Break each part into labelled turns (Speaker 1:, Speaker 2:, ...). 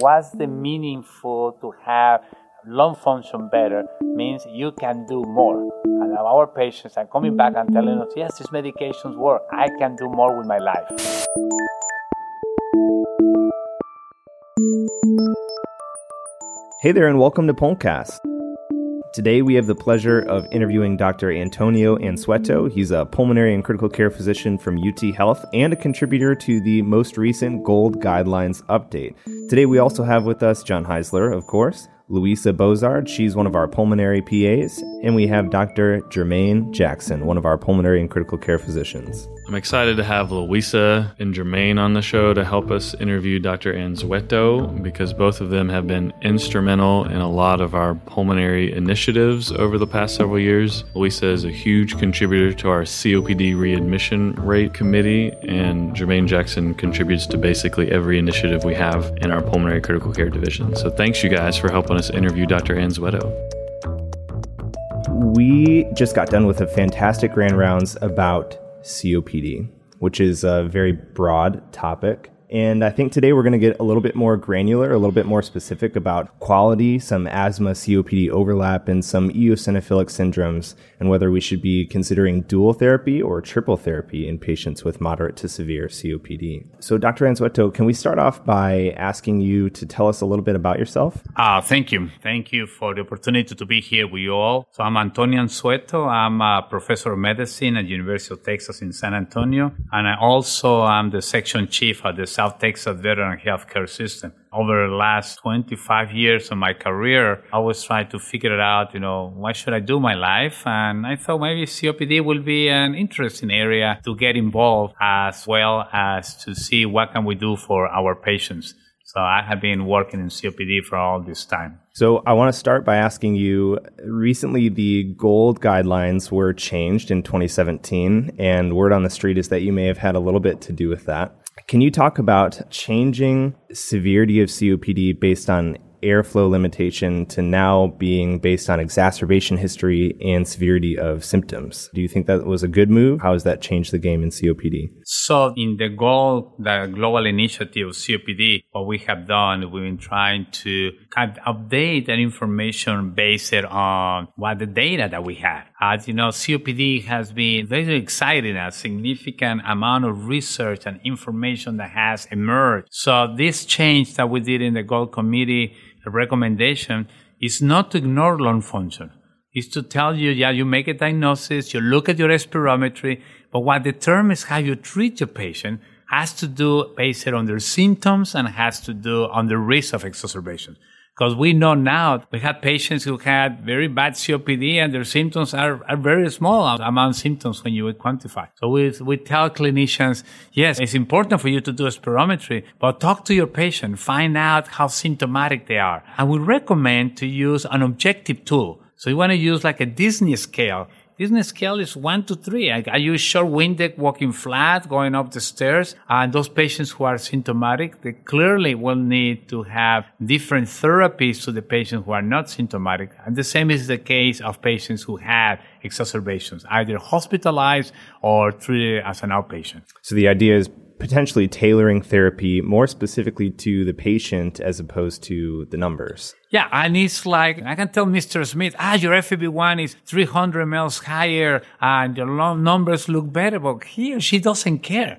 Speaker 1: what's the meaningful to have lung function better means you can do more. And our patients are coming back and telling us, yes, these medications work. I can do more with my life.
Speaker 2: Hey there, and welcome to Pulmcast. Today, we have the pleasure of interviewing Dr. Antonio Anzueto. He's a pulmonary and critical care physician from UT Health and a contributor to the most recent GOLD Guidelines update. Today, we also have with us John Heisler, of course, Louisa Bozard, she's one of our pulmonary PAs, and we have Dr. Jermaine Jackson, one of our pulmonary and critical care physicians.
Speaker 3: I'm excited to have Louisa and Jermaine on the show to help us interview Dr. Anzueto because both of them have been instrumental in a lot of our pulmonary initiatives over the past several years. Louisa is a huge contributor to our COPD readmission rate committee, and Jermaine Jackson contributes to basically every initiative we have in our pulmonary critical care division. So thanks you guys for helping us interview Dr. Anzueto.
Speaker 2: We just got done with a fantastic grand rounds about COPD, which is a very broad topic. And I think today we're going to get a little bit more granular, a little bit more specific about quality, some asthma COPD overlap, and some eosinophilic syndromes, and whether we should be considering dual therapy or triple therapy in patients with moderate to severe COPD. So, Dr. Anzueto, can we start off by asking you to tell us a little bit about yourself?
Speaker 1: Uh, thank you. Thank you for the opportunity to be here with you all. So, I'm Antonio Anzueto. I'm a professor of medicine at University of Texas in San Antonio, and I also am the section chief at the South South Texas veteran healthcare system. Over the last 25 years of my career, I was trying to figure it out, you know, what should I do my life? And I thought maybe COPD will be an interesting area to get involved as well as to see what can we do for our patients. So I have been working in COPD for all this time.
Speaker 2: So I want to start by asking you recently the gold guidelines were changed in 2017 and word on the street is that you may have had a little bit to do with that. Can you talk about changing severity of COPD based on airflow limitation to now being based on exacerbation history and severity of symptoms. Do you think that was a good move? How has that changed the game in COPD?
Speaker 1: So, in the GOLD, the global initiative of COPD, what we have done, we've been trying to kind of update that information based on what the data that we have. As you know, COPD has been very exciting, a significant amount of research and information that has emerged. So this change that we did in the Gold Committee recommendation is not to ignore lung function. Is to tell you, yeah, you make a diagnosis, you look at your spirometry, but what determines how you treat your patient has to do based on their symptoms and has to do on the risk of exacerbation. Because we know now we had patients who had very bad COPD and their symptoms are, are very small amount symptoms when you quantify. So we, we tell clinicians, yes, it's important for you to do a spirometry, but talk to your patient, find out how symptomatic they are. And we recommend to use an objective tool. So you want to use like a dyspnea scale dyspnea scale is one to three. I, I use short-winded walking flat, going up the stairs. And those patients who are symptomatic, they clearly will need to have different therapies to the patients who are not symptomatic. And the same is the case of patients who have exacerbations, either hospitalized or treated as an outpatient.
Speaker 2: So the idea is potentially tailoring therapy more specifically to the patient as opposed to the numbers.
Speaker 1: Yeah, and it's like I can tell Mr. Smith, ah, your FEV1 is 300 mLs higher and your numbers look better, but he or she doesn't care.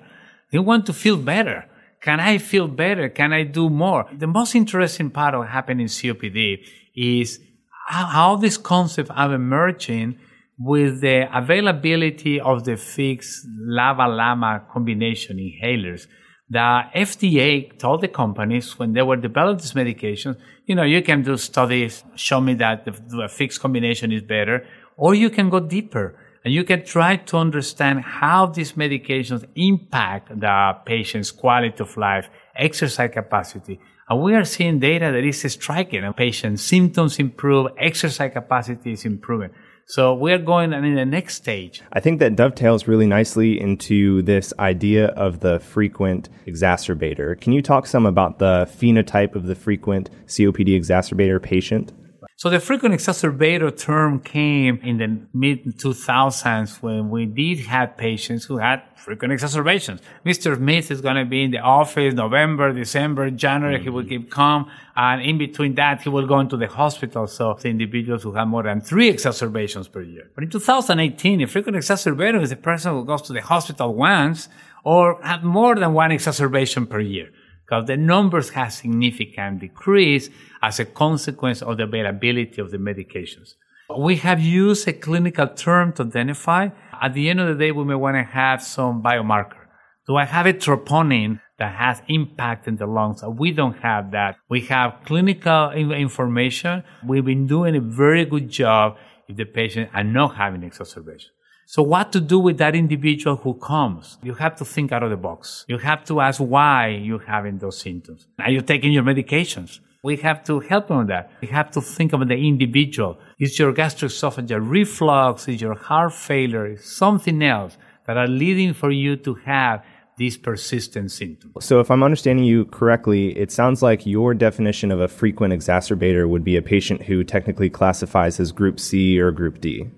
Speaker 1: They want to feel better. Can I feel better? Can I do more? The most interesting part of happening in COPD is how, how this concept are emerging with the availability of the fixed LABA-LAMA combination inhalers, the FDA told the companies when they were developing these medications, you know, you can do studies, show me that the, the fixed combination is better, or you can go deeper and you can try to understand how these medications impact the patient's quality of life, exercise capacity. And we are seeing data that is striking. Patient symptoms improve, exercise capacity is improving. So we're going in the next stage.
Speaker 2: I think that dovetails really nicely into this idea of the frequent exacerbator. Can you talk some about the phenotype of the frequent COPD exacerbator patient?
Speaker 1: So the frequent exacerbator term came in the mid 2000s when we did have patients who had frequent exacerbations. Mr. Smith is going to be in the office November, December, January. Mm-hmm. He will keep calm. And in between that, he will go into the hospital. So the individuals who have more than three exacerbations per year. But in 2018, a frequent exacerbator is a person who goes to the hospital once or have more than one exacerbation per year because the numbers have significant decrease as a consequence of the availability of the medications. We have used a clinical term to identify. At the end of the day, we may want to have some biomarker. Do I have a troponin that has impact in the lungs? We don't have that. We have clinical information. We've been doing a very good job if the patient are not having exacerbation. So what to do with that individual who comes? You have to think out of the box. You have to ask why you're having those symptoms. Are you taking your medications? We have to help them with that. We have to think about the individual. Is your gastroesophageal reflux? Is your heart failure? Is something else that are leading for you to have these persistent symptoms.
Speaker 2: So, if I'm understanding you correctly, it sounds like your definition of a frequent exacerbator would be a patient who technically classifies as group C or group D.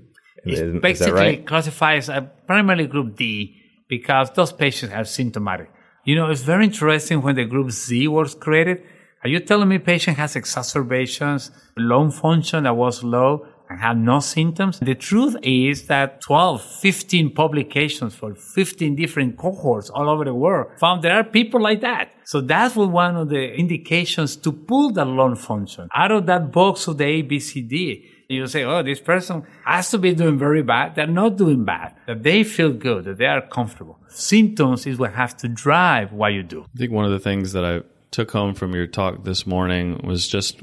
Speaker 1: Is, basically right? classifies as primarily group D because those patients are symptomatic. You know, it's very interesting when the group C was created. Are you telling me patient has exacerbations, lung function that was low and had no symptoms? The truth is that 12, 15 publications for 15 different cohorts all over the world found there are people like that. So that was one of the indications to pull the lung function out of that box of the ABCD you say, oh, this person has to be doing very bad. They're not doing bad. That they feel good, that they are comfortable. Symptoms is what has to drive what you do.
Speaker 3: I think one of the things that I took home from your talk this morning was just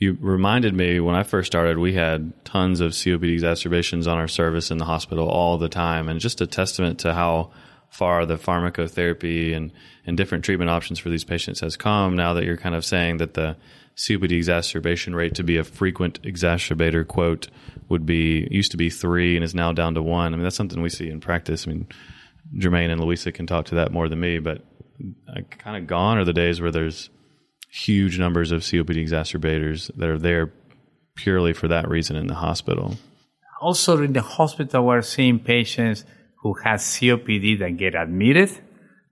Speaker 3: you reminded me when I first started, we had tons of COPD exacerbations on our service in the hospital all the time, and just a testament to how far the pharmacotherapy and, and different treatment options for these patients has come. Now that you're kind of saying that the COPD exacerbation rate to be a frequent exacerbator quote would be used to be three and is now down to one. I mean, that's something we see in practice. I mean, Jermaine and Luisa can talk to that more than me, but kind of gone are the days where there's huge numbers of COPD exacerbators that are there purely for that reason in the hospital.
Speaker 1: Also, in the hospital, we're seeing patients who have COPD that get admitted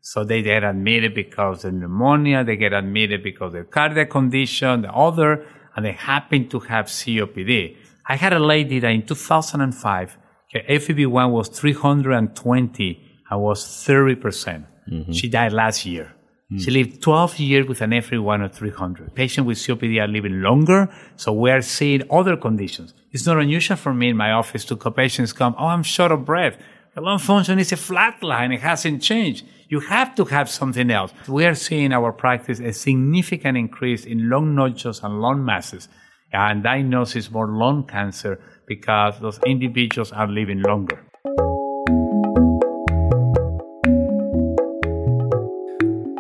Speaker 1: so they get admitted because of pneumonia, they get admitted because of cardiac condition, the other, and they happen to have COPD. I had a lady that in 2005, her FEV1 was 320 and was 30%. percent mm hmm She died last year. Mm. She lived 12 years with an FEV1 of 300. Patients with COPD are living longer, so we are seeing other conditions. It's not unusual for me in my office to have patients come, oh, I'm short of breath. The lung function is a flat line. It hasn't changed. You have to have something else. We are seeing in our practice a significant increase in lung nodules and lung masses and diagnosis more lung cancer because those individuals are living longer.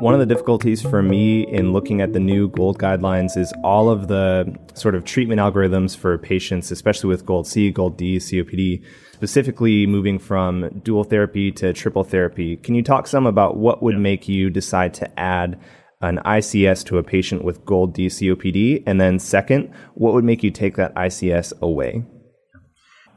Speaker 2: One of the difficulties for me in looking at the new GOLD guidelines is all of the sort of treatment algorithms for patients, especially with GOLD C, GOLD D, COPD, specifically moving from dual therapy to triple therapy. Can you talk some about what would make you decide to add an ICS to a patient with GOLD D COPD? And then, second, what would make you take that ICS away?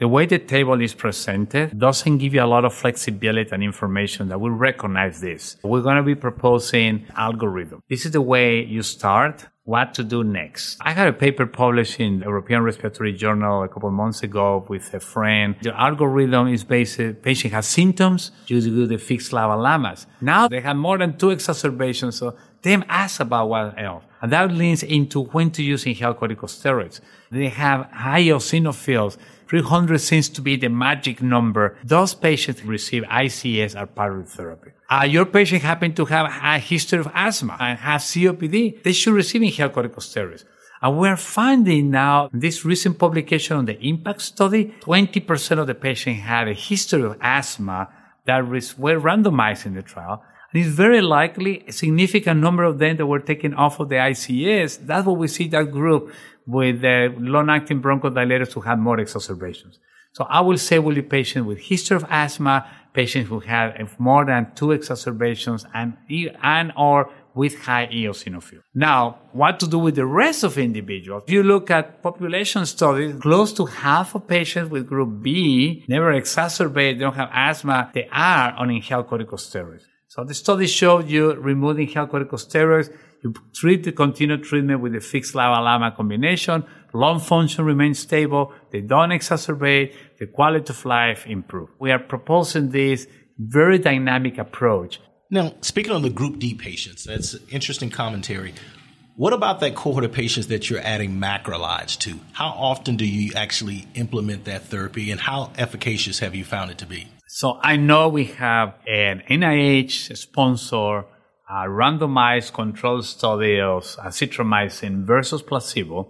Speaker 1: The way the table is presented doesn't give you a lot of flexibility and information that will recognize this. We're going to be proposing algorithm. This is the way you start what to do next. I had a paper published in European Respiratory Journal a couple months ago with a friend. The algorithm is based, patient has symptoms, you do the fixed LABA/LAMAs. Now they have more than two exacerbations, so them ask about what else. And that leads into when to use inhaled corticosteroids. They have high eosinophils 300 seems to be the magic number. Those patients receive ICS or pyro therapy. Uh, your patient happen to have a history of asthma and have COPD. They should receive inhaled corticosteroids. And we're finding now this recent publication on the impact study, 20% of the patients had a history of asthma that were randomized in the trial. And it's very likely a significant number of them that were taken off of the ICS. That's what we see that group with the long-acting bronchodilators who had more exacerbations. So I will say with the patient with history of asthma, patients who have more than two exacerbations and, and or with high eosinophil. Now, what to do with the rest of individuals? If you look at population studies, close to half of patients with group B never exacerbate, they don't have asthma, they are on inhaled corticosteroids. So the study showed you removing inhaled corticosteroids, you treat the continued treatment with the fixed LABA combination, lung function remains stable, they don't exacerbate, the quality of life improve. We are proposing this very dynamic approach
Speaker 4: now, speaking on the Group D patients, that's interesting commentary. What about that cohort of patients that you're adding macrolides to? How often do you actually implement that therapy and how efficacious have you found it to be?
Speaker 1: So I know we have an NIH sponsor a randomized controlled study of azithromycin versus placebo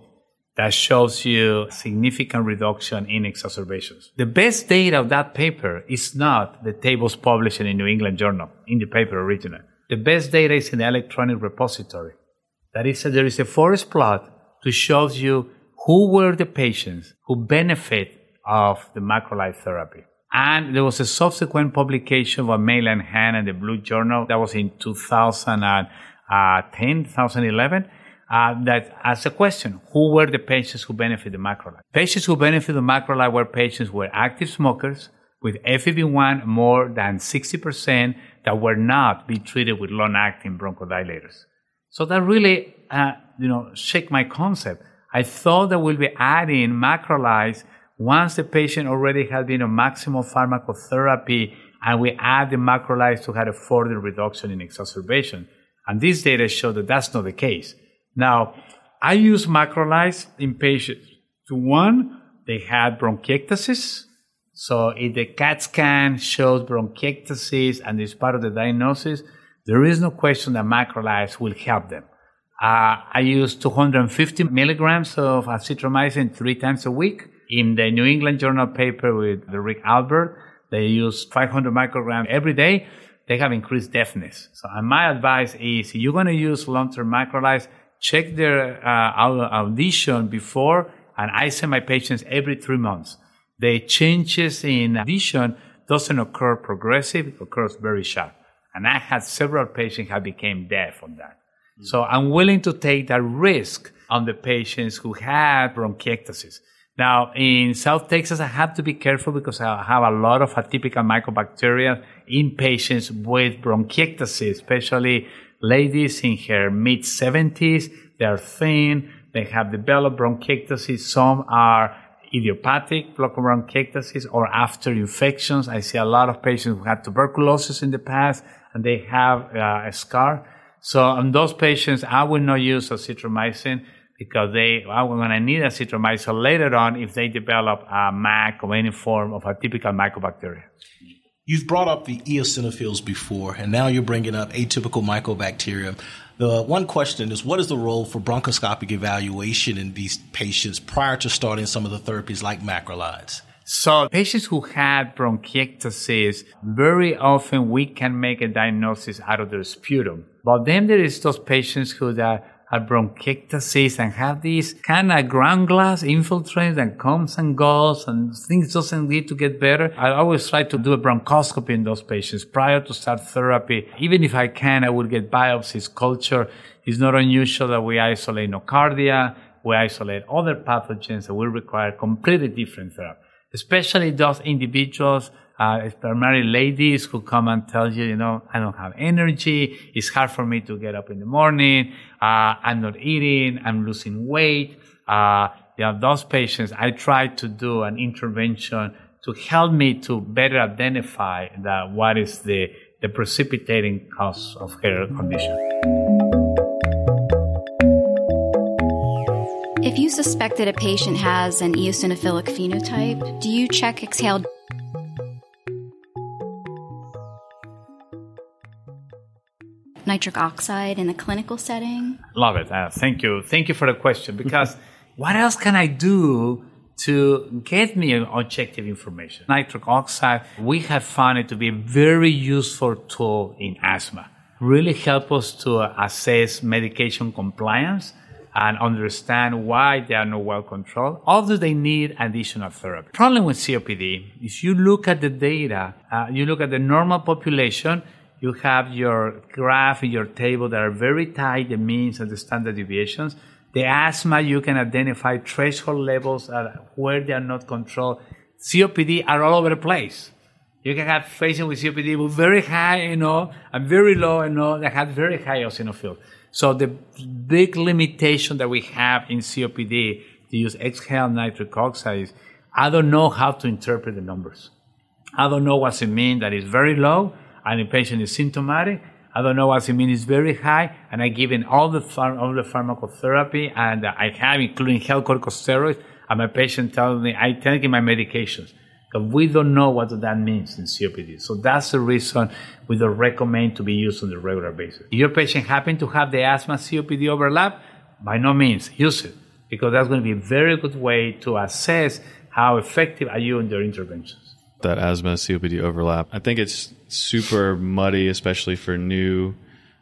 Speaker 1: that shows you significant reduction in exacerbations. The best data of that paper is not the tables published in the New England Journal, in the paper original. The best data is in the electronic repository. That is, there is a forest plot to show you who were the patients who benefit of the macrolide therapy. And there was a subsequent publication by Meilan Han and the Blue Journal that was in 2010, 2011 uh, that asked a question who were the patients who benefited the macrolide? Patients who benefited the macrolide were patients who were active smokers with FEV1 more than 60% that were not be treated with long-acting bronchodilators. So that really, uh, you know, shake my concept. I thought that we'll be adding macrolides once the patient already had been on maximal pharmacotherapy and we add the macrolides to have a further reduction in exacerbation. And this data show that that's not the case. Now, I use macrolides in patients. To one, they had bronchiectasis. So if the CAT scan shows bronchiectasis and is part of the diagnosis, there is no question that macrolides will help them. Uh, I use 250 milligrams of azithromycin three times a week. In the New England Journal paper with Rick Albert, they use 500 micrograms every day. They have increased deafness. So my advice is you're going to use long-term macrolides, check their uh, audition before, and I send my patients every three months. The changes in audition doesn't occur progressive; it occurs very sharp. And I had several patients have became deaf on that. Mm-hmm. So I'm willing to take that risk on the patients who have bronchiectasis. Now, in South Texas, I have to be careful because I have a lot of atypical mycobacteria in patients with bronchiectasis, especially ladies in her mid 70s. They are thin. They have developed bronchiectasis. Some are idiopathic bronchiectasis or after infections. I see a lot of patients who had tuberculosis in the past and they have uh, a scar. So on those patients, I will not use azithromycin because they are going to need azithromycin later on if they develop a MAC or any form of atypical mycobacteria.
Speaker 4: You've brought up the eosinophils before, and now you're bringing up atypical mycobacteria. The one question is what is the role for bronchoscopic evaluation in these patients prior to starting some of the therapies like macrolides?
Speaker 1: So patients who had bronchiectasis, very often we can make a diagnosis out of their sputum. But then there is those patients who that have bronchiectasis and have these kind of ground glass infiltrates and comes and goes and things doesn't need to get better. I always try to do a bronchoscopy in those patients prior to start therapy. Even if I can, I would get biopsies, culture. It's not unusual that we isolate nocardia, we isolate other pathogens that will require completely different therapy. Especially those individuals uh, primarily ladies who come and tell you, you know, I don't have energy. It's hard for me to get up in the morning. Uh, I'm not eating. I'm losing weight. Uh, know, those patients, I try to do an intervention to help me to better identify what is the, the precipitating cause of her condition.
Speaker 5: If you suspect that a patient has an eosinophilic phenotype, do you check exhaled nitric oxide in a clinical setting?
Speaker 1: Love it. Uh, thank you. Thank you for the question because what else can I do to get me objective information? Nitric oxide, we have found it to be a very useful tool in asthma. Really help us to assess medication compliance and understand why they are not well controlled, although they need additional therapy. Problem with COPD is you look at the data, uh, you look at the normal population, you have your graph in your table that are very tight, the means and the standard deviations. The asthma, you can identify threshold levels where they are not controlled. COPD are all over the place. You can have patients with COPD with very high, you know, and very low, you know, that have very high eosinophil. So the big limitation that we have in COPD to use exhale nitric oxide is I don't know how to interpret the numbers. I don't know what it means that is very low and the patient is symptomatic. I don't know what it means is very high, and I give in all the phar- all the pharmacotherapy, and I have including inhaled corticosteroids, and my patient tells me I take my medications. But we don't know what that means in COPD. So that's the reason we don't recommend to be used on a regular basis. If your patient happen to have the asthma COPD overlap, by no means use it because that's going to be a very good way to assess how effective are you in your interventions.
Speaker 3: That asthma COPD overlap. I think it's super muddy, especially for new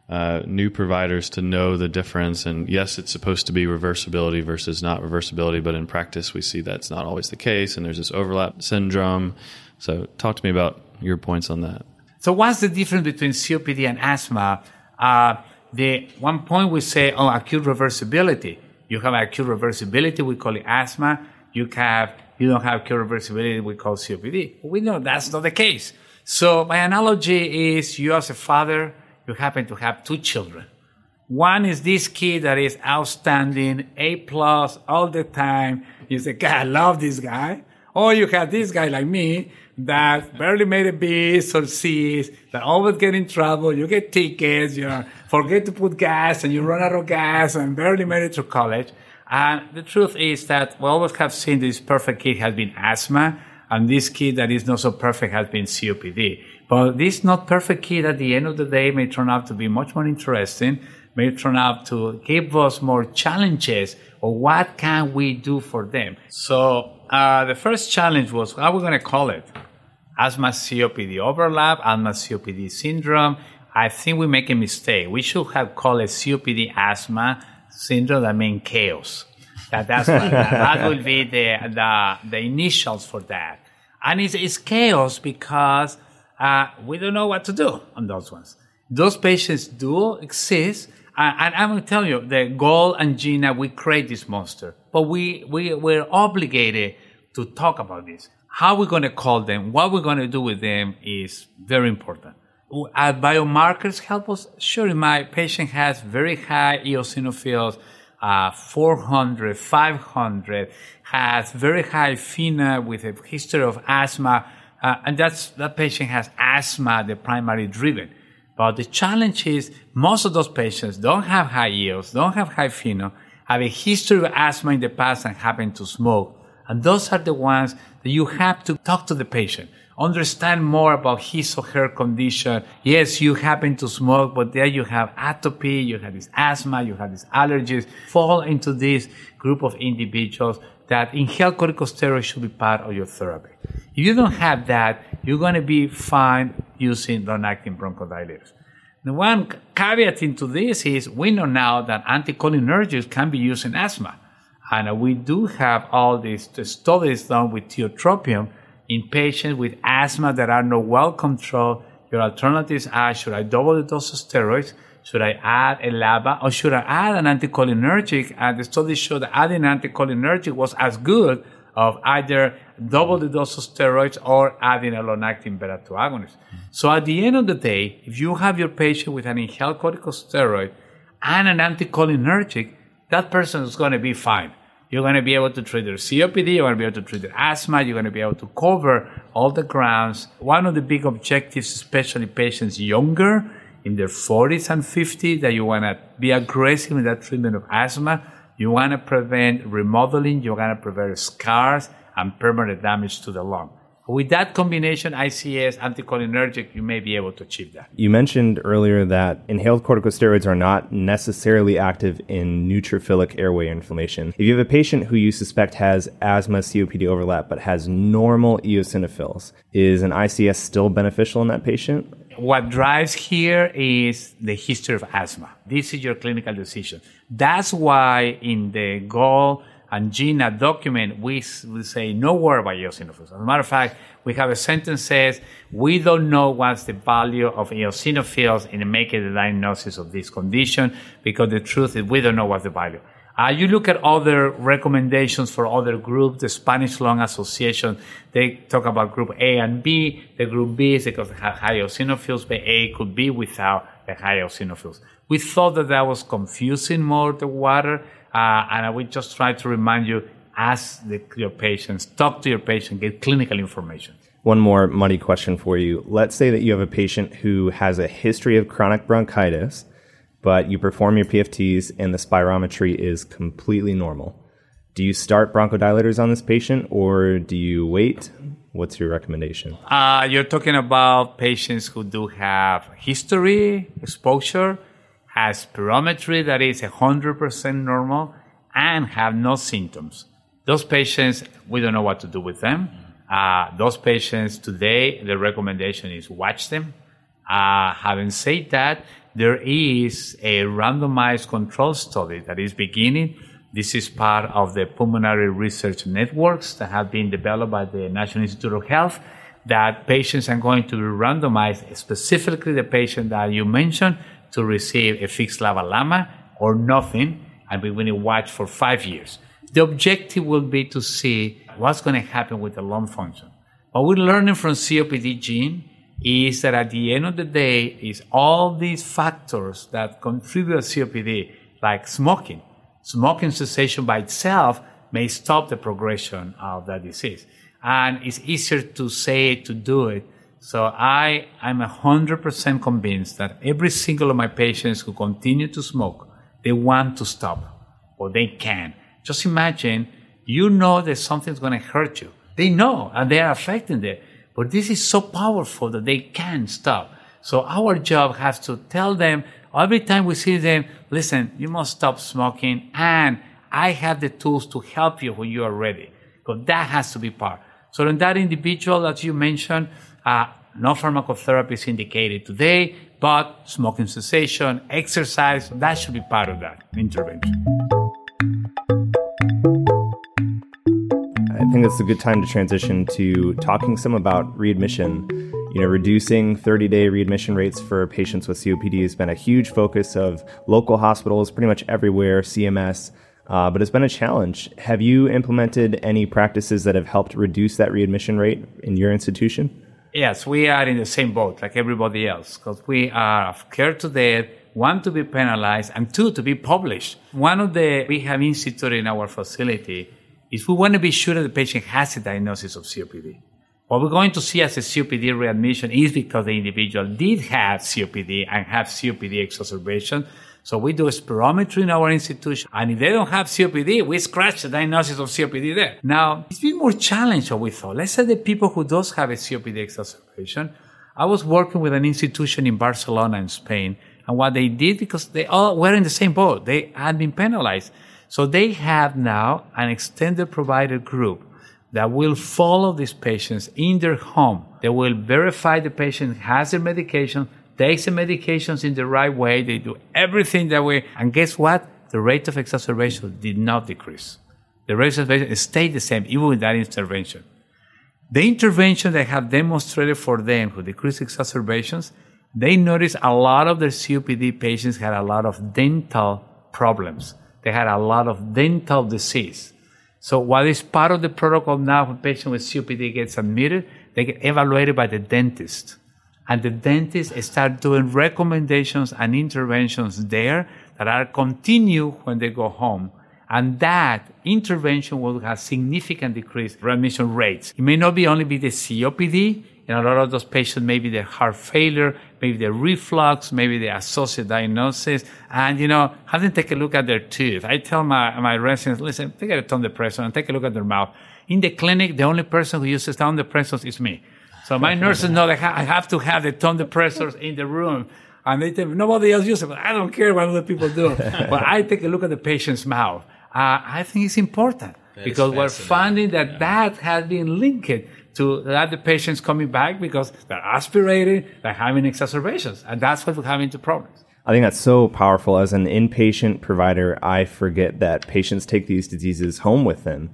Speaker 3: uh, new providers to know the difference. And yes, it's supposed to be reversibility versus not reversibility, but in practice, we see that's not always the case, and there's this overlap syndrome. So, talk to me about your points on that.
Speaker 1: So, what's the difference between COPD and asthma? Uh, the one point we say, oh, acute reversibility. You have acute reversibility, we call it asthma. You have you don't have acute reversibility, we call COPD. We know that's not the case. So my analogy is you as a father, you happen to have two children. One is this kid that is outstanding, A plus all the time. You say, God, I love this guy. Or you have this guy like me that barely made a B's or C's, that always get in trouble. You get tickets, you forget to put gas and you run out of gas and barely made it to college. And the truth is that we always have seen this perfect kid has been asthma and this kid that is not so perfect has been COPD. But this not perfect kid at the end of the day may turn out to be much more interesting, may turn out to give us more challenges or what can we do for them. So uh, the first challenge was how we're going to call it asthma COPD overlap, asthma COPD syndrome. I think we make a mistake. We should have called it COPD asthma syndrome. That means chaos. That that's what, that, that will be the, the the initials for that, and it's, it's chaos because uh, we don't know what to do on those ones. Those patients do exist, uh, and I'm going to tell you, the GOLD and GINA, we create this monster, but we we we're obligated to talk about this how we're going to call them, what we're going to do with them is very important. Uh, biomarkers help us. Sure, my patient has very high eosinophils, uh, 400, 500, has very high FeNO with a history of asthma, uh, and that's that patient has asthma, the primary driven. But the challenge is most of those patients don't have high EOS, don't have high FeNO, have a history of asthma in the past and happen to smoke. And those are the ones that you have to talk to the patient, understand more about his or her condition. Yes, you happen to smoke, but there you have atopy, you have this asthma, you have these allergies, fall into this group of individuals that inhaled corticosteroids should be part of your therapy. If you don't have that, you're going to be fine using long-acting bronchodilators. The one caveat into this is we know now that anticholinergics can be used in asthma. And we do have all these studies done with tiotropium in patients with asthma that are not well controlled. Your alternatives are should I double the dose of steroids? Should I add a LABA? Or should I add an anticholinergic? And the studies show that adding an anticholinergic was as good of either double the dose of steroids or adding a long-acting beta-2 agonist. Mm-hmm. So at the end of the day, if you have your patient with an inhaled corticosteroid and an anticholinergic, that person is going to be fine. You're going to be able to treat their COPD, you're going to be able to treat their asthma, you're going to be able to cover all the grounds. One of the big objectives, especially patients younger, in their 40s and 50s, that you want to be aggressive in that treatment of asthma. You want to prevent remodeling, you want to prevent scars and permanent damage to the lung. With that combination, ICS, anticholinergic, you may be able to achieve that.
Speaker 2: You mentioned earlier that inhaled corticosteroids are not necessarily active in neutrophilic airway inflammation. If you have a patient who you suspect has asthma COPD overlap but has normal eosinophils, is an ICS still beneficial in that patient?
Speaker 1: What drives here is the history of asthma. This is your clinical decision. That's why in the GOLD and GINA document, we, we say no word about eosinophils. As a matter of fact, we have a sentence says, we don't know what's the value of eosinophils in making the diagnosis of this condition because the truth is we don't know what's the value. Uh, you look at other recommendations for other groups, the Spanish Lung Association, they talk about group A and B. The group B is because they have high eosinophils, but A could be without the high eosinophils. We thought that that was confusing more the water, uh, and I would just try to remind you, ask the, your patients, talk to your patient, get clinical information.
Speaker 2: One more muddy question for you. Let's say that you have a patient who has a history of chronic bronchitis but you perform your PFTs and the spirometry is completely normal. Do you start bronchodilators on this patient or do you wait? What's your recommendation?
Speaker 1: Uh, you're talking about patients who do have history, exposure, has spirometry that is 100% normal, and have no symptoms. Those patients, we don't know what to do with them. Uh, those patients today, the recommendation is watch them. Uh, having said that, there is a randomized control study that is beginning. This is part of the pulmonary research networks that have been developed by the National Institute of Health that patients are going to be randomized, specifically the patient that you mentioned, to receive a fixed-LABA LAMA or nothing, and we're going to watch for five years. The objective will be to see what's going to happen with the lung function. What we're learning from COPDGene is that at the end of the day is all these factors that contribute to COPD, like smoking. Smoking cessation by itself may stop the progression of that disease. And it's easier to say to do it. So I, I'm 100% convinced that every single of my patients who continue to smoke, they want to stop or they can. Just imagine you know that something's going to hurt you. They know and they are affecting it. But this is so powerful that they can't stop. So our job has to tell them every time we see them, listen, you must stop smoking and I have the tools to help you when you are ready. Because that has to be part. So in that individual that you mentioned, uh, no pharmacotherapy is indicated today, but smoking cessation, exercise, that should be part of that intervention.
Speaker 2: I think it's a good time to transition to talking some about readmission. You know, reducing 30 day readmission rates for patients with COPD has been a huge focus of local hospitals pretty much everywhere, CMS, uh, but it's been a challenge. Have you implemented any practices that have helped reduce that readmission rate in your institution?
Speaker 1: Yes, we are in the same boat like everybody else because we are scared to death one to be penalized and two to be published one of the we have instituted in our facility is we want to be sure that the patient has a diagnosis of COPD. What we're going to see as a COPD readmission is because the individual did have COPD and have COPD exacerbation. So we do spirometry in our institution. And if they don't have COPD, we scratch the diagnosis of COPD there. Now, it's been more challenging than we thought. Let's say the people who does have a COPD exacerbation. I was working with an institution in Barcelona in Spain. And what they did, because they all were in the same boat, they had been penalized. So they have now an extended provider group that will follow these patients in their home. They will verify the patient has their medication, takes the medications in the right way. They do everything that way. And guess what? The rate of exacerbation did not decrease. The rate of exacerbation stayed the same even with that intervention. The intervention they have demonstrated for them who decreased exacerbations, they noticed a lot of their COPD patients had a lot of dental problems they had a lot of dental disease. So what is part of the protocol now when patient with COPD gets admitted, they get evaluated by the dentist. And the dentist start doing recommendations and interventions there that are continued when they go home. And that intervention will have significant decrease remission rates. It may not be only be the COPD, in a lot of those patients, maybe the heart failure, maybe the reflux, maybe the associated diagnosis. And, you know, have them take a look at their teeth. I tell my, my residents, listen, take a tongue depressor and take a look at their mouth. In the clinic, the only person who uses tongue depressors is me. So my nurses know that I have to have the tongue depressors in the room. And they tell me, nobody else uses it, I don't care what other people do. but I take a look at the patient's mouth. Uh, I think it's important that because we're finding that yeah. that has been linked to that the patients coming back because they're aspirating, they're having exacerbations, and that's what we're having the problems.
Speaker 2: I think that's so powerful. As an inpatient provider, I forget that patients take these diseases home with them.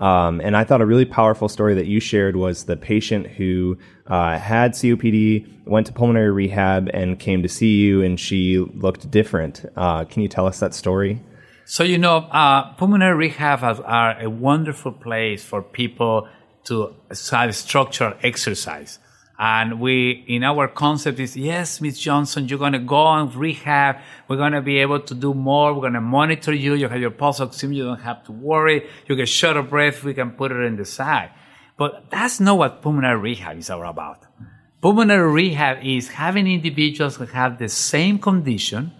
Speaker 2: Um, and I thought a really powerful story that you shared was the patient who uh, had COPD, went to pulmonary rehab, and came to see you, and she looked different. Uh, can you tell us that story?
Speaker 1: So, you know, uh, pulmonary rehab are a wonderful place for people to have structured exercise. And we, in our concept is, yes, Miss Johnson, you're going to go on rehab. We're going to be able to do more. We're going to monitor you. You have your pulse oximetry. You don't have to worry. You get short of breath. We can put it in the side. But that's not what pulmonary rehab is all about. Pulmonary rehab is having individuals who have the same condition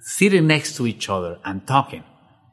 Speaker 1: sitting next to each other and talking.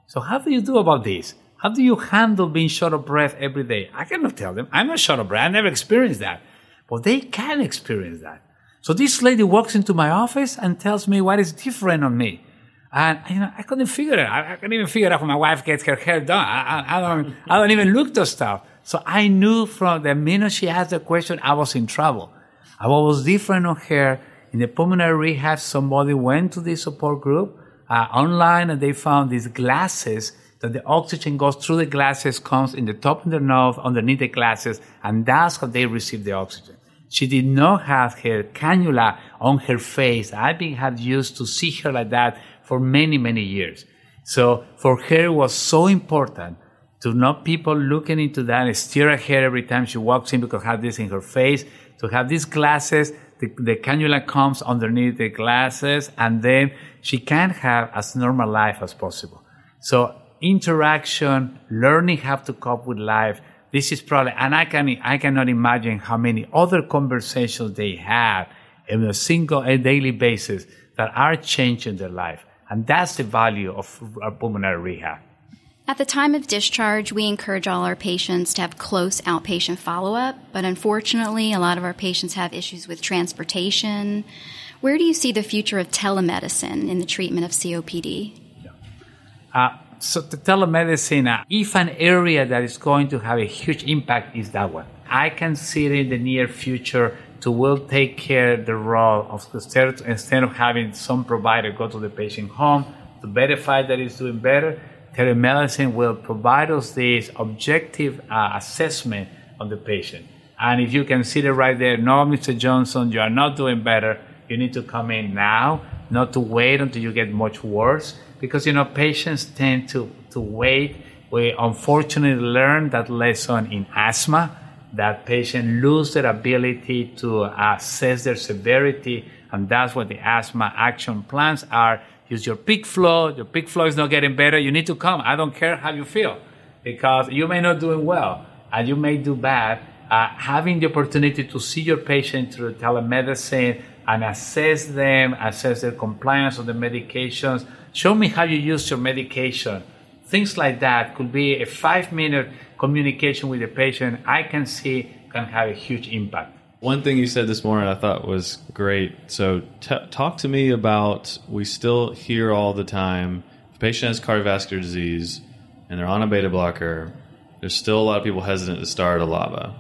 Speaker 1: So how do you do about this? How do you handle being short of breath every day? I cannot tell them. I'm not short of breath. I never experienced that. But they can experience that. So this lady walks into my office and tells me what is different on me. And you know, I couldn't figure it. I, I couldn't even figure out when my wife gets her hair done. I, I, I, don't, I don't even look those stuff. So I knew from the minute she asked the question, I was in trouble. What was different on her, in the pulmonary rehab, somebody went to this support group uh, online and they found these glasses that the oxygen goes through the glasses, comes in the top of the nose, underneath the glasses, and that's how they receive the oxygen. She did not have her cannula on her face. I've been had used to see her like that for many, many years. So for her, it was so important to not people looking into that and stare at her every time she walks in because have this in her face, to have these glasses, the, the cannula comes underneath the glasses, and then she can have as normal life as possible. So interaction, learning how to cope with life, this is probably, and I can, I cannot imagine how many other conversations they have on a single, a daily basis that are changing their life. And that's the value of pulmonary rehab.
Speaker 5: At the time of discharge, we encourage all our patients to have close outpatient follow up, but unfortunately, a lot of our patients have issues with transportation. Where do you see the future of telemedicine in the treatment of COPD?
Speaker 1: Yeah. Uh, so the telemedicine, uh, if an area that is going to have a huge impact is that one. I can see it in the near future to will take care the role of instead of having some provider go to the patient home to verify that it's doing better, telemedicine will provide us this objective uh, assessment of the patient. And if you can see it right there, no, Mr. Johnson, you are not doing better. You need to come in now, not to wait until you get much worse because you know patients tend to, to wait. We unfortunately learned that lesson in asthma that patients lose their ability to assess their severity, and that's what the asthma action plans are. Use your peak flow. Your peak flow is not getting better. You need to come. I don't care how you feel because you may not doing well and you may do bad. Uh, having the opportunity to see your patient through telemedicine and assess them, assess their compliance of the medications, Show me how you use your medication. Things like that could be a five minute communication with the patient. I can see can have a huge impact.
Speaker 3: One thing you said this morning I thought was great. So, t- talk to me about we still hear all the time if a patient has cardiovascular disease and they're on a beta blocker, there's still a lot of people hesitant to start a LABA.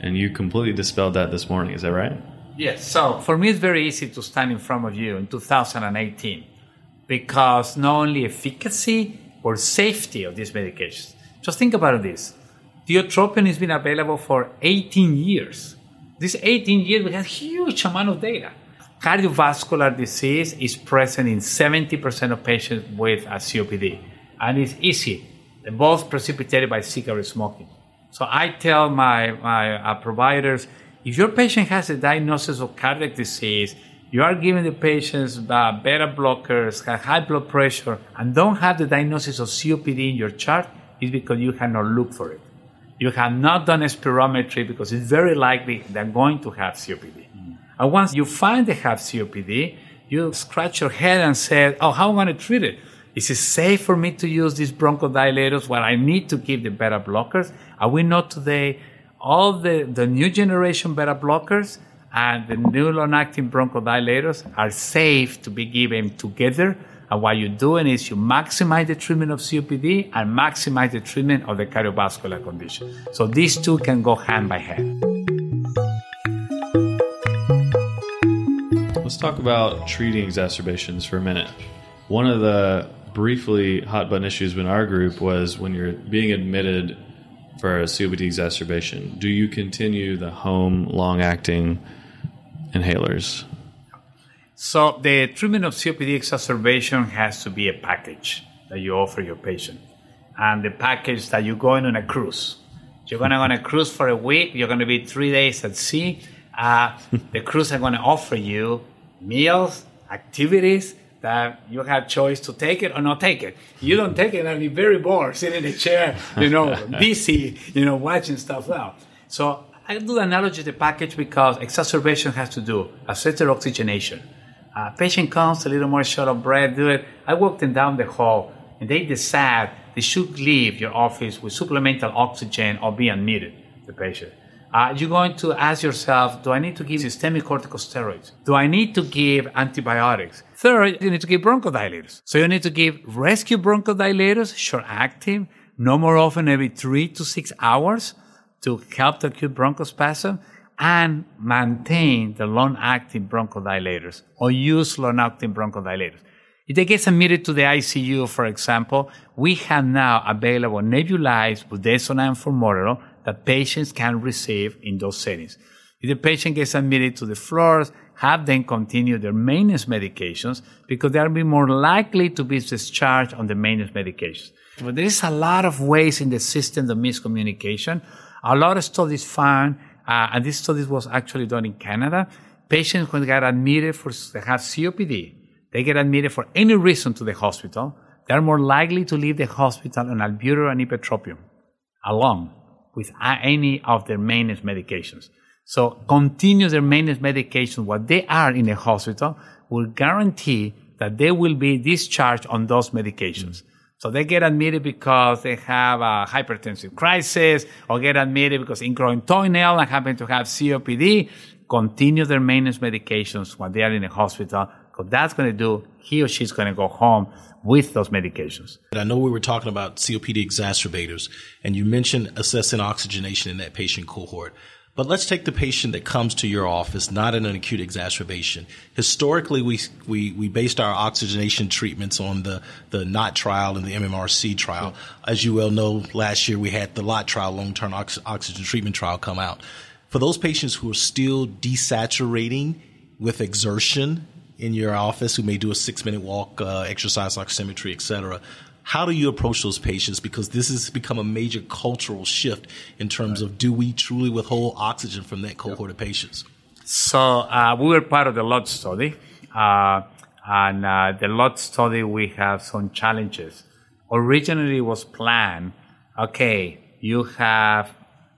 Speaker 3: And you completely dispelled that this morning. Is that right?
Speaker 1: Yes. So, for me, it's very easy to stand in front of you in 2018 because not only efficacy or safety of these medications. Just think about this. Tiotropium has been available for 18 years. This 18 years, we have huge amount of data. Cardiovascular disease is present in 70% of patients with a COPD, and it's easy, both precipitated by cigarette smoking. So I tell my, my uh, providers, if your patient has a diagnosis of cardiac disease, you are giving the patients uh, beta blockers, have high blood pressure, and don't have the diagnosis of COPD in your chart, is because you have not looked for it. You have not done a spirometry because it's very likely they're going to have COPD. Mm. And once you find they have COPD, you scratch your head and say, Oh, how am I going to treat it? Is it safe for me to use these bronchodilators where I need to give the beta blockers? Are we not today all the, the new generation beta blockers and the new long-acting bronchodilators are safe to be given together. And what you're doing is you maximize the treatment of COPD and maximize the treatment of the cardiovascular condition. So these two can go hand by hand.
Speaker 3: Let's talk about treating exacerbations for a minute. One of the briefly hot button issues in our group was when you're being admitted for a COPD exacerbation, do you continue the home long acting inhalers?
Speaker 1: So, the treatment of COPD exacerbation has to be a package that you offer your patient. And the package that you're going on a cruise. You're going to go on a cruise for a week, you're going to be three days at sea. Uh, the cruise are going to offer you meals, activities that you have choice to take it or not take it. You don't take it and you're very bored sitting in a chair, you know, busy, you know, watching stuff now. So I do the analogy of the package because exacerbation has to do accepted oxygenation. Uh, patient comes a little more short of breath, do it. I walk them down the hall and they decide they should leave your office with supplemental oxygen or be admitted, the patient. Uh, you're going to ask yourself, do I need to give systemic corticosteroids? Do I need to give antibiotics? Third, you need to give bronchodilators. So you need to give rescue bronchodilators, short acting, no more often every three to six hours to help the acute bronchospasm and maintain the long-acting bronchodilators or use long-acting bronchodilators. If they get admitted to the ICU, for example, we have now available nebulized budesonide and formoterol that patients can receive in those settings. If the patient gets admitted to the floors, have them continue their maintenance medications because they'll be more likely to be discharged on the maintenance medications. But there is a lot of ways in the system of miscommunication. A lot of studies found, uh, and this study was actually done in Canada, patients who get admitted for they have COPD, they get admitted for any reason to the hospital, they're more likely to leave the hospital on albuterol and ipratropium alone with any of their maintenance medications. So continue their maintenance medications while they are in the hospital will guarantee that they will be discharged on those medications. Mm. So they get admitted because they have a hypertensive crisis or get admitted because ingrowing toenail and happen to have COPD. Continue their maintenance medications while they are in the hospital because that's going to do, he or she's going to go home with those medications.
Speaker 4: I know we were talking about COPD exacerbators, and you mentioned assessing oxygenation in that patient cohort. But let's take the patient that comes to your office, not in an acute exacerbation. Historically, we, we, we based our oxygenation treatments on the, the NOTT trial and the MMRC trial. As you well know, last year we had the LOT trial, long-term ox- oxygen treatment trial come out. For those patients who are still desaturating with exertion in your office who may do a six minute walk, uh, exercise oximetry, etc. How do you approach those patients? Because this has become a major cultural shift in terms right. of do we truly withhold oxygen from that cohort of patients?
Speaker 1: So uh, we were part of the LOT study, uh, and uh, the LOT study we have some challenges. Originally, was planned. Okay, you have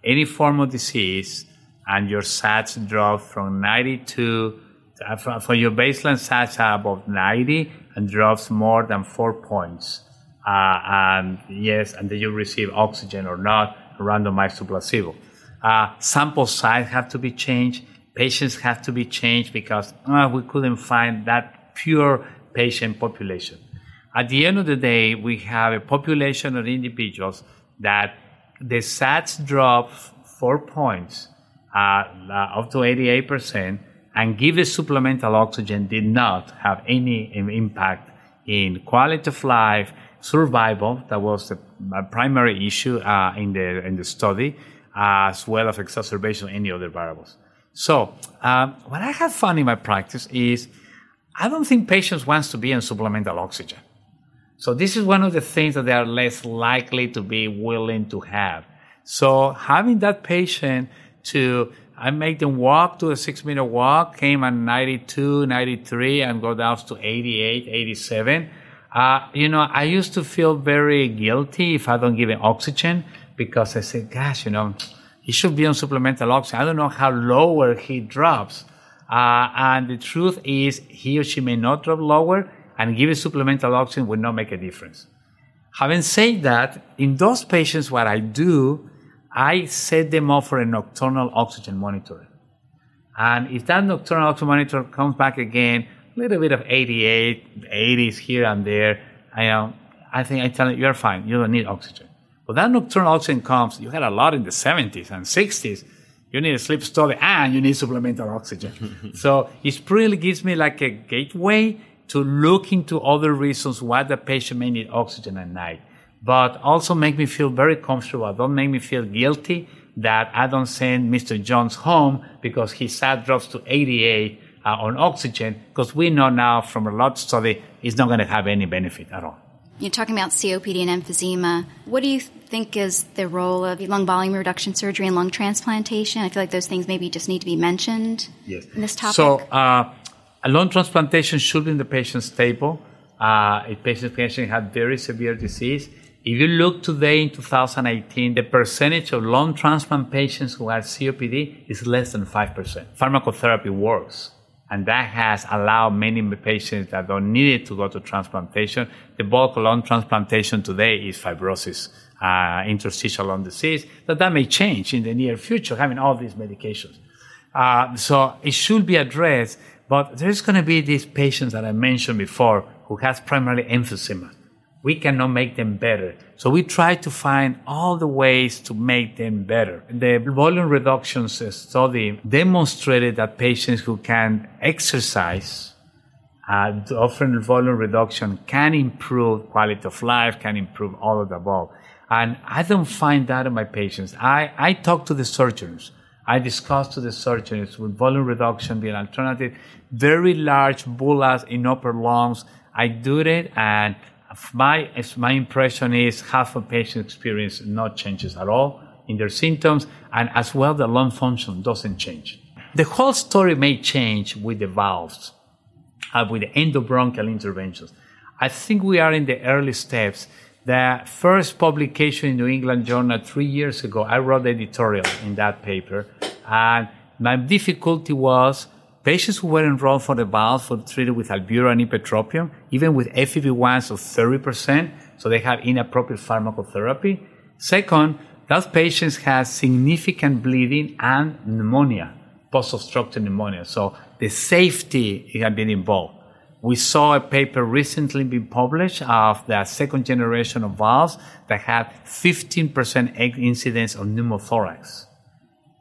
Speaker 1: any form of disease, and your SATs drop from 92 uh, for your baseline SATs are above 90 and drops more than four points. Uh, and yes, and then you receive oxygen or not, randomized to placebo. Uh, sample size have to be changed. Patients have to be changed because uh, we couldn't find that pure patient population. At the end of the day, we have a population of individuals that the SATs drop four points, uh, up to 88%, and giving supplemental oxygen did not have any impact in quality of life, survival, that was the primary issue uh, in, the, in the study, as well as exacerbation of any other variables. So, um, what I have found in my practice is I don't think patients want to be on supplemental oxygen. So, this is one of the things that they are less likely to be willing to have. So, having that patient to I make them walk to a six minute walk, came at 92, 93, and go down to 88, 87. Uh, you know, I used to feel very guilty if I don't give him oxygen because I said, gosh, you know, he should be on supplemental oxygen. I don't know how lower he drops. Uh, and the truth is, he or she may not drop lower, and giving supplemental oxygen would not make a difference. Having said that, in those patients, what I do I set them up for a nocturnal oxygen monitor. And if that nocturnal oxygen monitor comes back again, little bit of 88, 80s here and there, I, um, I think I tell you, you're fine, you don't need oxygen. But that nocturnal oxygen comes, you had a lot in the 70s and 60s, you need a sleep study and you need supplemental oxygen. so it really gives me like a gateway to look into other reasons why the patient may need oxygen at night, but also make me feel very comfortable. Don't make me feel guilty that I don't send Mr. Jones home because his SAT drops to 88 uh, on oxygen, because we know now from a LOT study it's not going to have any benefit at all.
Speaker 5: You're talking about COPD and emphysema. What do you think is the role of lung volume reduction surgery and lung transplantation? I feel like those things maybe just need to be mentioned yes. in this topic.
Speaker 1: So, uh, a lung transplantation should be in the patient's table. Uh, if patient patient had very severe disease. If you look today in 2018, the percentage of lung transplant patients who have COPD is less than 5%. Pharmacotherapy works. And that has allowed many patients that don't need it to go to transplantation. The bulk lung transplantation today is fibrosis, uh, interstitial lung disease, but that may change in the near future, having all these medications. Uh, so it should be addressed, but there's going to be these patients that I mentioned before who has primarily emphysema we cannot make them better. So we try to find all the ways to make them better. The volume reduction study demonstrated that patients who can exercise uh, offering volume reduction can improve quality of life, can improve all of the above. And I don't find that in my patients. I, I talk to the surgeons. I discuss to the surgeons with volume reduction being an alternative. Very large bullets in upper lungs. I do it and my, my impression is half of patients experience no changes at all in their symptoms, and as well the lung function doesn't change. The whole story may change with the valves, uh, with the endobronchial interventions. I think we are in the early steps. The first publication in New England Journal three years ago, I wrote the editorial in that paper, and my difficulty was Patients who were enrolled for the valve were treated with albuterol and ipratropium, even with FEV1s of 30%, so they have inappropriate pharmacotherapy. Second, those patients had significant bleeding and pneumonia, post-obstructive pneumonia. So the safety had been involved. We saw a paper recently being published of the second generation of valves that had 15% incidence of pneumothorax.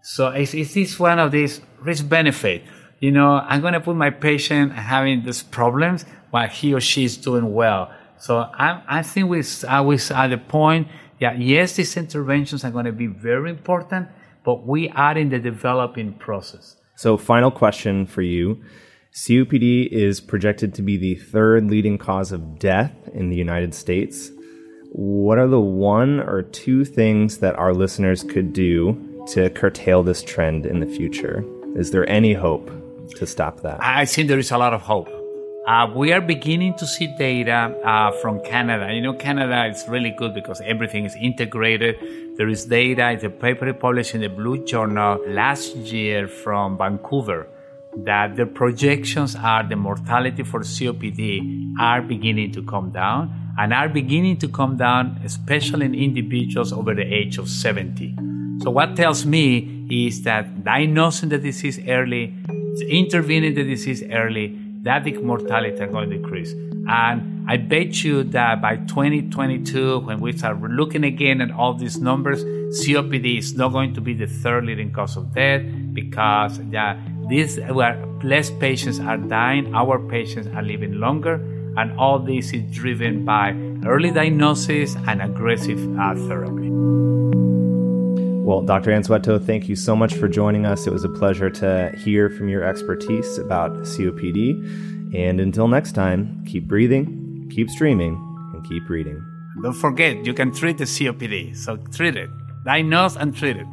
Speaker 1: So is, is this one of these risk benefit? You know, I'm going to put my patient having these problems while he or she is doing well. So I, I think we are at the point, yeah, yes, these interventions are going to be very important, but we are in the developing process.
Speaker 2: So, final question for you. COPD is projected to be the third leading cause of death in the United States. What are the one or two things that our listeners could do to curtail this trend in the future? Is there any hope? To stop that?
Speaker 1: I think there is a lot of hope. Uh, we are beginning to see data uh, from Canada. You know, Canada is really good because everything is integrated. There is data. It's a paper published in the Blue Journal last year from Vancouver that the projections are the mortality for COPD are beginning to come down and are beginning to come down, especially in individuals over the age of 70. So, what tells me is that diagnosing the disease early intervening the disease early, that mortality are going to decrease. And I bet you that by 2022, when we start looking again at all these numbers, COPD is not going to be the third leading cause of death because yeah, this where less patients are dying, our patients are living longer, and all this is driven by early diagnosis and aggressive uh, therapy.
Speaker 2: Well, Dr. Anzueto, thank you so much for joining us. It was a pleasure to hear from your expertise about COPD. And until next time, keep breathing, keep streaming, and keep reading.
Speaker 1: Don't forget, you can treat the COPD. So treat it. Diagnose and treat it.